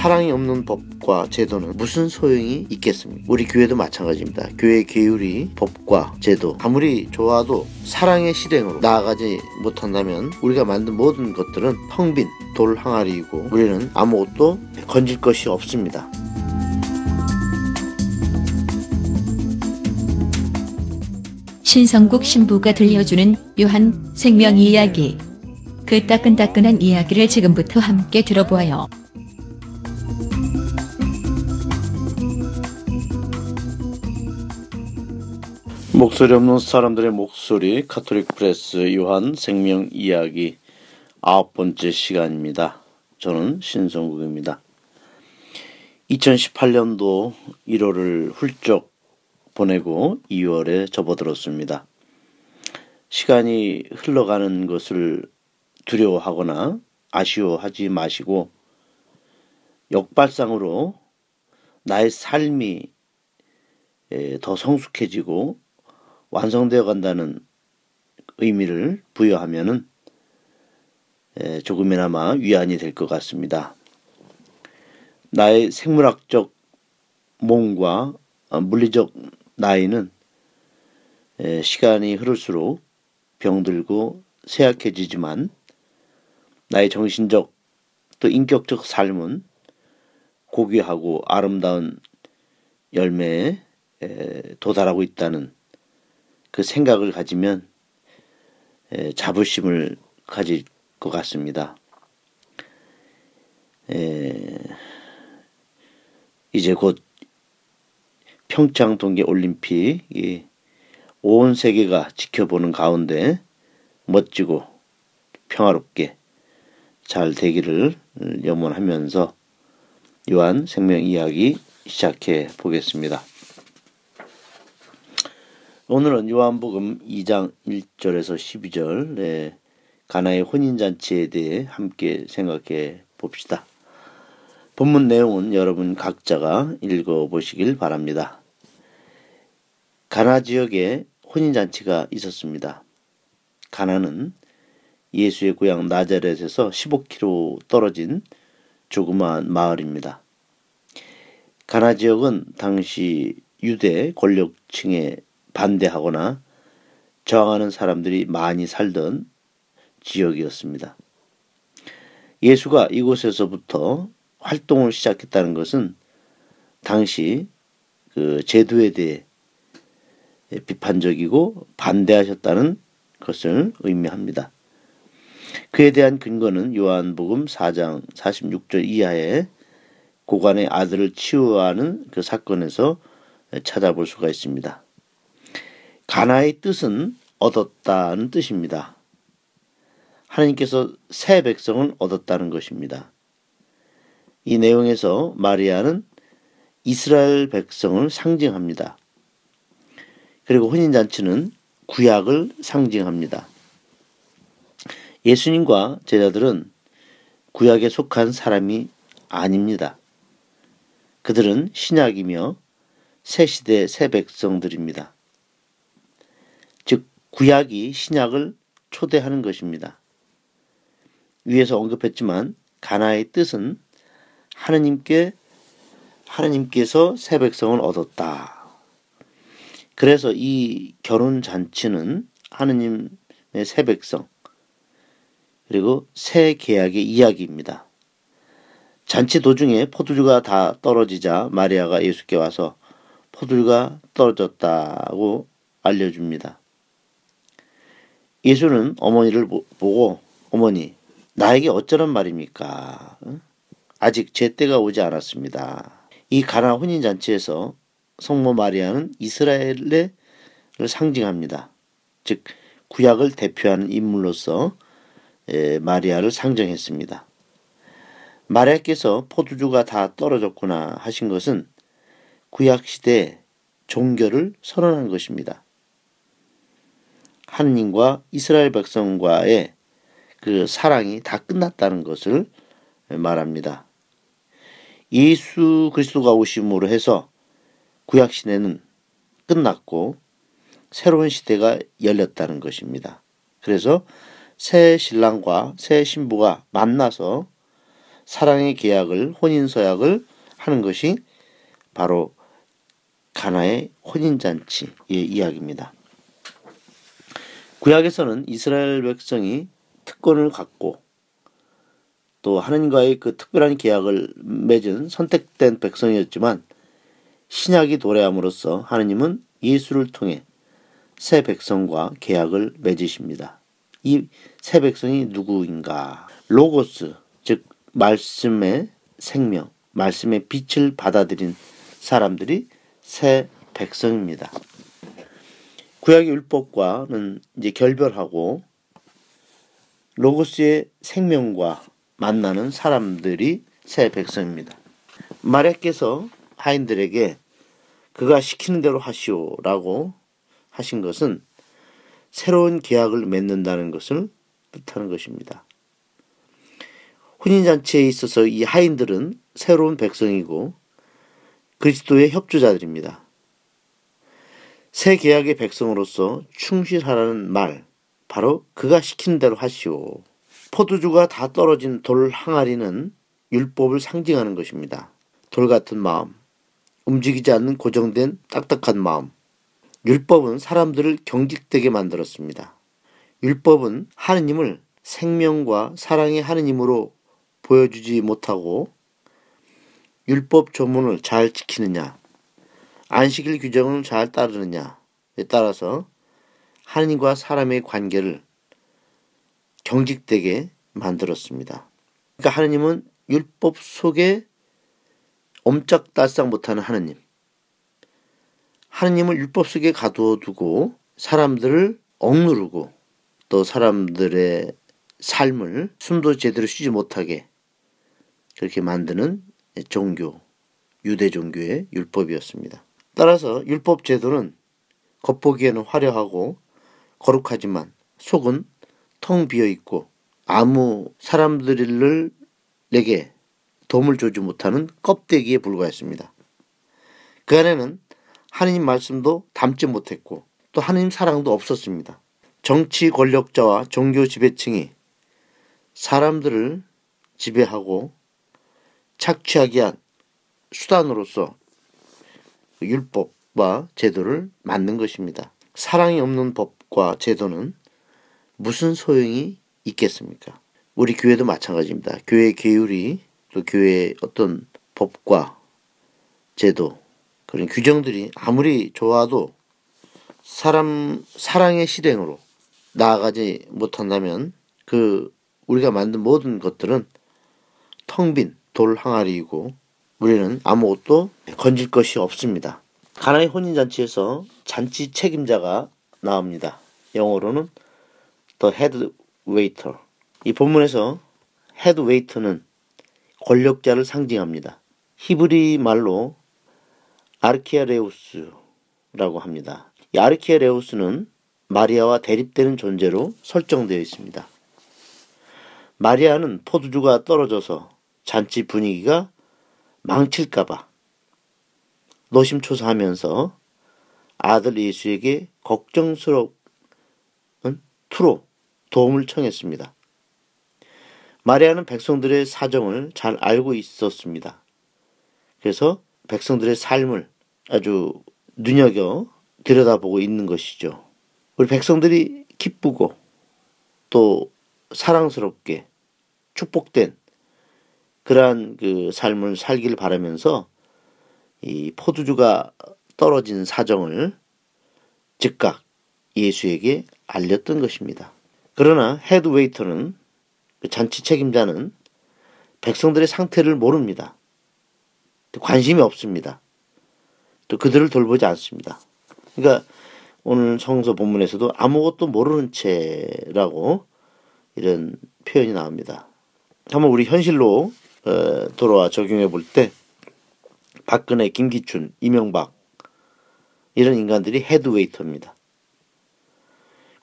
사랑이 없는 법과 제도는 무슨 소용이 있겠습니까? 우리 교회도 마찬가지입니다. 교회 계율이 법과 제도 아무리 좋아도 사랑의 실행으로 나아가지 못한다면 우리가 만든 모든 것들은 텅빈 돌 항아리이고 우리는 아무것도 건질 것이 없습니다. 신성국 신부가 들려주는 요한 생명 이야기. 그 따끈따끈한 이야기를 지금부터 함께 들어보아요. 목소리 없는 사람들의 목소리 카톨릭 프레스 요한 생명 이야기 아홉 번째 시간입니다. 저는 신성국입니다. 2018년도 1월을 훌쩍 보내고 2월에 접어들었습니다. 시간이 흘러가는 것을 두려워하거나 아쉬워하지 마시고 역발상으로 나의 삶이 더 성숙해지고 완성되어 간다는 의미를 부여하면은 조금이나마 위안이 될 것 같습니다. 나의 생물학적 몸과 물리적 나이는 시간이 흐를수록 병들고 쇠약해지지만 나의 정신적 또 인격적 삶은 고귀하고 아름다운 열매에 도달하고 있다는 그 생각을 가지면 자부심을 가질 것 같습니다. 이제 곧 평창 동계 올림픽이 온 세계가 지켜보는 가운데 멋지고 평화롭게 잘 되기를 염원하면서 요한 생명 이야기 시작해 보겠습니다. 오늘은 요한복음 2장 1절에서 12절 네, 가나의 혼인잔치에 대해 함께 생각해 봅시다. 본문 내용은 여러분 각자가 읽어보시길 바랍니다. 가나 지역에 혼인잔치가 있었습니다. 가나는 예수의 고향 나자렛에서 15km 떨어진 조그마한 마을입니다. 가나 지역은 당시 유대 권력층에 반대하거나 저항하는 사람들이 많이 살던 지역이었습니다. 예수가 이곳에서부터 활동을 시작했다는 것은 당시 그 제도에 대해 비판적이고 반대하셨다는 것을 의미합니다. 그에 대한 근거는 요한복음 4장 46절 이하에 고관의 아들을 치유하는 그 사건에서 찾아볼 수가 있습니다. 가나의 뜻은 얻었다는 뜻입니다. 하나님께서 새 백성을 얻었다는 것입니다. 이 내용에서 마리아는 이스라엘 백성을 상징합니다. 그리고 혼인잔치는 구약을 상징합니다. 예수님과 제자들은 구약에 속한 사람이 아닙니다. 그들은 신약이며 새 시대 새 백성들입니다. 즉 구약이 신약을 초대하는 것입니다. 위에서 언급했지만 가나의 뜻은 하느님께 하느님께서 새 백성을 얻었다. 그래서 이 결혼 잔치는 하느님의 새 백성 그리고 새 계약의 이야기입니다. 잔치 도중에 포도주가 다 떨어지자 마리아가 예수께 와서 포도주가 떨어졌다고 알려줍니다. 예수는 어머니를 보고 어머니 나에게 어쩌란 말입니까? 아직 제 때가 오지 않았습니다. 이 가나 혼인 잔치에서 성모 마리아는 이스라엘을 상징합니다. 즉 구약을 대표하는 인물로서 마리아를 상정했습니다. 마리아께서 포도주가 다 떨어졌구나 하신 것은 구약 시대 종교를 선언한 것입니다. 하느님과 이스라엘 백성과의 그 사랑이 다 끝났다는 것을 말합니다. 예수 그리스도가 오심으로 해서 구약 시대는 끝났고 새로운 시대가 열렸다는 것입니다. 그래서 새 신랑과 새 신부가 만나서 사랑의 계약을 혼인 서약을 하는 것이 바로 가나의 혼인 잔치의 이야기입니다. 구약에서는 이스라엘 백성이 특권을 갖고 또 하나님과의 그 특별한 계약을 맺은 선택된 백성이었지만 신약이 도래함으로써 하나님은 예수를 통해 새 백성과 계약을 맺으십니다. 이 새 백성이 누구인가? 로고스, 즉 말씀의 생명, 말씀의 빛을 받아들인 사람들이 새 백성입니다. 구약의 율법과는 이제 결별하고 로고스의 생명과 만나는 사람들이 새 백성입니다. 마리아께서 하인들에게 그가 시키는 대로 하시오라고 하신 것은 새로운 계약을 맺는다는 것을 뜻하는 것입니다. 혼인잔치에 있어서 이 하인들은 새로운 백성이고 그리스도의 협조자들입니다. 새 계약의 백성으로서 충실하라는 말, 바로 그가 시키는 대로 하시오. 포도주가 다 떨어진 돌 항아리는 율법을 상징하는 것입니다. 돌 같은 마음, 움직이지 않는 고정된 딱딱한 마음. 율법은 사람들을 경직되게 만들었습니다. 율법은 하느님을 생명과 사랑의 하느님으로 보여주지 못하고 율법 조문을 잘 지키느냐, 안식일 규정을 잘 따르느냐에 따라서 하느님과 사람의 관계를 경직되게 만들었습니다. 그러니까 하느님은 율법 속에 옴짝달싹 못하는 하느님. 하느님을 율법 속에 가두어 두고 사람들을 억누르고 또 사람들의 삶을 숨도 제대로 쉬지 못하게 그렇게 만드는 종교, 유대 종교의 율법이었습니다. 따라서 율법 제도는 겉보기에는 화려하고 거룩하지만 속은 텅 비어 있고 아무 사람들을 내게 도움을 주지 못하는 껍데기에 불과했습니다. 그 안에는 하느님 말씀도 담지 못했고 또 하느님 사랑도 없었습니다. 정치 권력자와 종교 지배층이 사람들을 지배하고 착취하게 한 수단으로서 율법과 제도를 만든 것입니다. 사랑이 없는 법과 제도는 무슨 소용이 있겠습니까? 우리 교회도 마찬가지입니다. 교회 계율이 또 교회의 어떤 법과 제도 그런 규정들이 아무리 좋아도 사람 사랑의 실행으로 나아가지 못한다면 그 우리가 만든 모든 것들은 텅 빈 돌 항아리이고 우리는 아무것도 건질 것이 없습니다. 가나의 혼인잔치에서 잔치 책임자가 나옵니다. 영어로는 the head waiter. 이 본문에서 head waiter는 권력자를 상징합니다. 히브리 말로 아르키아레우스라고 합니다. 이 아르키아레우스는 마리아와 대립되는 존재로 설정되어 있습니다. 마리아는 포도주가 떨어져서 잔치 분위기가 망칠까봐 노심초사하면서 아들 예수에게 걱정스러운 투로 도움을 청했습니다. 마리아는 백성들의 사정을 잘 알고 있었습니다. 그래서 백성들의 삶을 아주 눈여겨 들여다보고 있는 것이죠. 우리 백성들이 기쁘고 또 사랑스럽게 축복된 그러한 그 삶을 살기를 바라면서 이 포도주가 떨어진 사정을 즉각 예수에게 알렸던 것입니다. 그러나 헤드웨이터는 그 잔치 책임자는 백성들의 상태를 모릅니다. 관심이 없습니다. 또 그들을 돌보지 않습니다. 그러니까 오늘 성서 본문에서도 아무것도 모르는 채라고 이런 표현이 나옵니다. 한번 우리 현실로 어, 돌아와 적용해 볼 때 박근혜, 김기춘, 이명박 이런 인간들이 헤드웨이터입니다.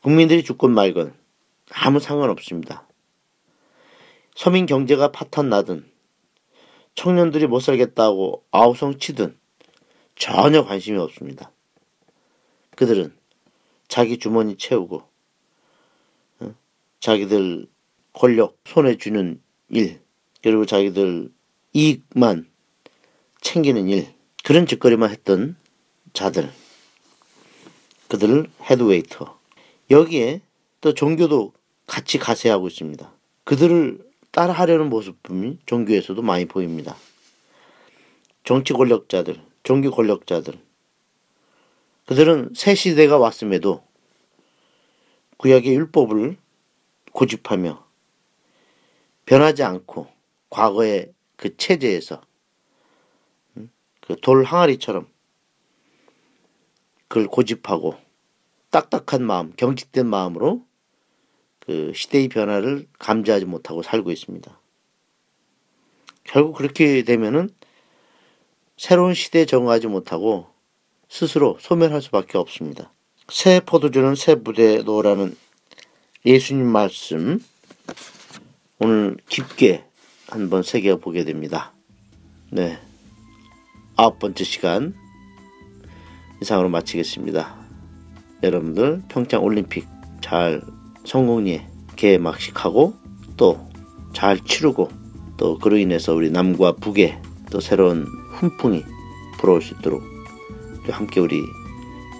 국민들이 죽건 말건 아무 상관없습니다. 서민 경제가 파탄 나든 청년들이 못 살겠다고 아우성 치든 전혀 관심이 없습니다. 그들은 자기 주머니 채우고 어? 자기들 권력 손에 쥐는 일 그리고 자기들 이익만 챙기는 일 그런 짓거리만 했던 자들 그들을 헤드웨이터 여기에 또 종교도 같이 가세하고 있습니다. 그들을 따라하려는 모습이 종교에서도 많이 보입니다. 정치 권력자들, 종교 권력자들 그들은 새 시대가 왔음에도 구약의 율법을 고집하며 변하지 않고 과거의 그 체제에서 그 돌 항아리처럼 그걸 고집하고 딱딱한 마음, 경직된 마음으로 그 시대의 변화를 감지하지 못하고 살고 있습니다. 결국 그렇게 되면은 새로운 시대에 적응하지 못하고 스스로 소멸할 수밖에 없습니다. 새 포도주는 새 놓으라는 예수님 말씀 오늘 깊게 한번 새겨 보게 됩니다. 네. 아홉 번째 시간 이상으로 마치겠습니다. 여러분들 평창 올림픽 잘 성공리에 개막식하고 또 잘 치르고 또 그로 인해서 우리 남과 북에 또 새로운 훈풍이 불어올 수 있도록 또 함께 우리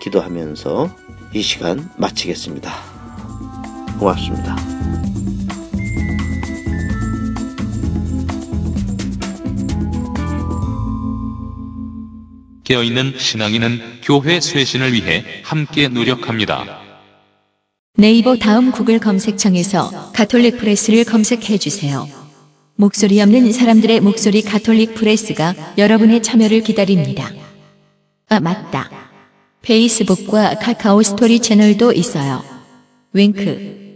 기도하면서 이 시간 마치겠습니다. 고맙습니다. 깨어있는 신앙인은 교회 쇄신을 위해 함께 노력합니다. 네이버 다음 구글 검색창에서 가톨릭 프레스를 검색해 주세요. 목소리 없는 사람들의 목소리 가톨릭 프레스가 여러분의 참여를 기다립니다. 아, 맞다. 페이스북과 카카오 스토리 채널도 있어요. 윙크.